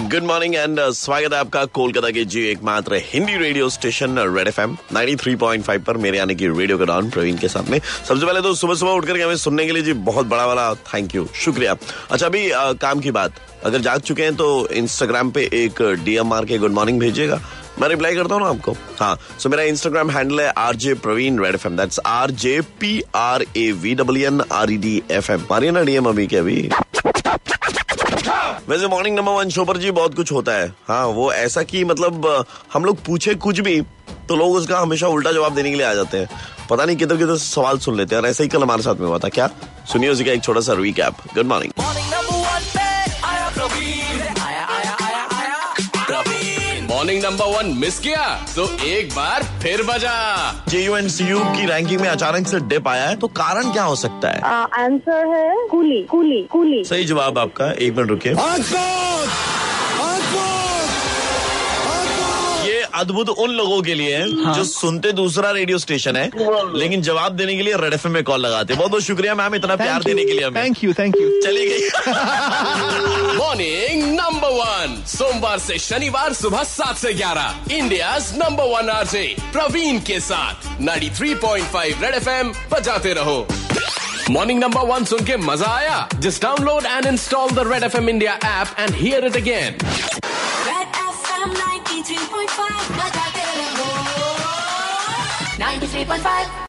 Good morning and स्वागत है आपका कोलकाता के जी एकमात्र Hindi radio station red F M five पर मेरे आने की रेडियो का डॉन प्रवीण के साथ में। सबसे पहले तो सुबह सुबह उठकर हमें सुनने के लिए जी बहुत बड़ा वाला थैंक यू शुक्रिया। अच्छा अभी uh, काम की बात। अगर जाग चुके हैं तो इंस्टाग्राम पे एक डीएम मार के गुड मॉर्निंग भेजिएगा। मैं रिप्लाई करता हूँ ना आपको? हाँ सो so मेरा इंस्टाग्राम हैंडल है R J Praveen red F M that's R J P R A V W N R E D F M मारिए ना डीएम अभी के अभी। वैसे मॉर्निंग नंबर वन शो पर जी, बहुत कुछ होता है। हाँ वो ऐसा कि मतलब हम लोग पूछे कुछ भी तो लोग उसका हमेशा उल्टा जवाब देने के लिए आ जाते हैं। पता नहीं किधर किधर सवाल सुन लेते हैं, और ऐसा ही कल हमारे साथ में हुआ था। क्या? सुनिए उसी का एक छोटा सा recap good morning morning number one miss किया। तो एक बार फिर बजा। J U and C U की रैंकिंग में अचानक से डिप आया है तो कारण क्या हो सकता है? आंसर uh, है कूली कूली कूली। सही जवाब आपका एक मिनट रुकिए। ये अद्भुत उन लोगों के लिए है हाँ। जो सुनते दूसरा रेडियो स्टेशन है लेकिन जवाब देने के लिए रेड एफ़ में कॉल लगाते बहुत बहुत शुक्रिया मैम इतना प्यार देने के लिए थैंक यू थैंक यू चली गई मॉर्निंग नंबर वन सोमवार से शनिवार सुबह सात से ग्यारह India number one R RJ Praveen के साथ। 93.5 रेड एफएम बजाते रहो। मॉर्निंग नंबर वन सुन के मज़ा आया? Just download and install the red F M India app and hear it again Red FM 93.5 बजाते रहो। 93.5